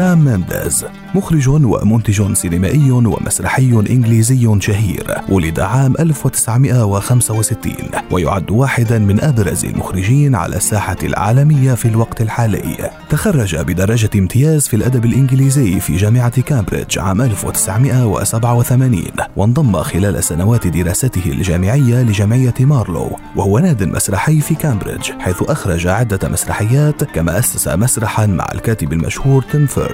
سام مينديز مخرج ومنتج سينمائي ومسرحي إنجليزي شهير ولد عام 1965 ويعد واحدا من أبرز المخرجين على الساحة العالمية في الوقت الحالي. تخرج بدرجة امتياز في الأدب الإنجليزي في جامعة كامبريدج عام 1987 وانضم خلال سنوات دراسته الجامعية لجمعية مارلو وهو ناد مسرحي في كامبريدج حيث أخرج عدة مسرحيات كما أسس مسرحا مع الكاتب المشهور تيم فيرث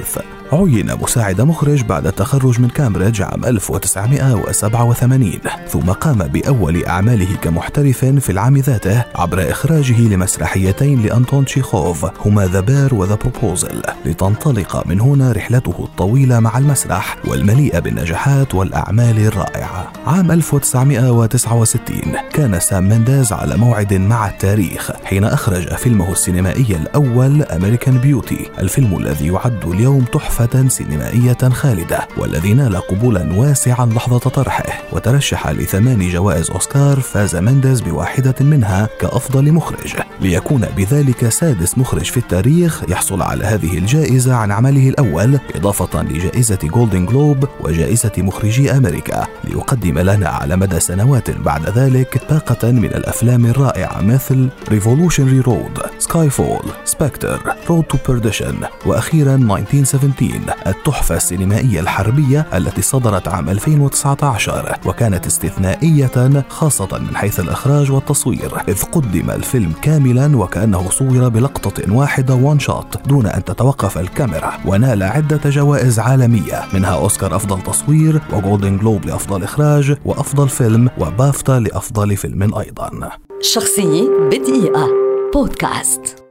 عين مساعد مخرج بعد التخرج من كامبريدج عام 1987 ثم قام بأول أعماله كمحترف في العام ذاته عبر إخراجه لمسرحيتين لأنطون تشيخوف هما The Bear و The Proposal لتنطلق من هنا رحلته الطويلة مع المسرح والمليئة بالنجاحات والأعمال الرائعة. عام 1969 كان سام مينديز على موعد مع التاريخ حين أخرج فيلمه السينمائي الأول American Beauty الفيلم الذي يعد اليوم تحفة تحفة سينمائية خالدة والذي نال قبولا واسعا لحظة طرحه. وترشح لثمان جوائز أوسكار فاز مينديز بواحدة منها كأفضل مخرج. ليكون بذلك سادس مخرج في التاريخ يحصل على هذه الجائزة عن عمله الأول إضافة لجائزة جولدن جلوب وجائزة مخرجي أمريكا. ليقدم لنا على مدى سنوات بعد ذلك باقة من الأفلام الرائعة مثل Revolutionary Road Skyfall Spectre Road to Perdition وأخيرا 1917 التحفة السينمائية الحربية التي صدرت عام 2019 وكانت استثنائية خاصة من حيث الإخراج والتصوير إذ قدم الفيلم كاملا وكأنه صور بلقطة واحدة one shot دون أن تتوقف الكاميرا ونال عدة جوائز عالمية منها أوسكار أفضل تصوير وجولدن جلوب لأفضل إخراج وأفضل فيلم وبافتا لأفضل فيلم أيضا. شخصية بدقيقة. بودكاست.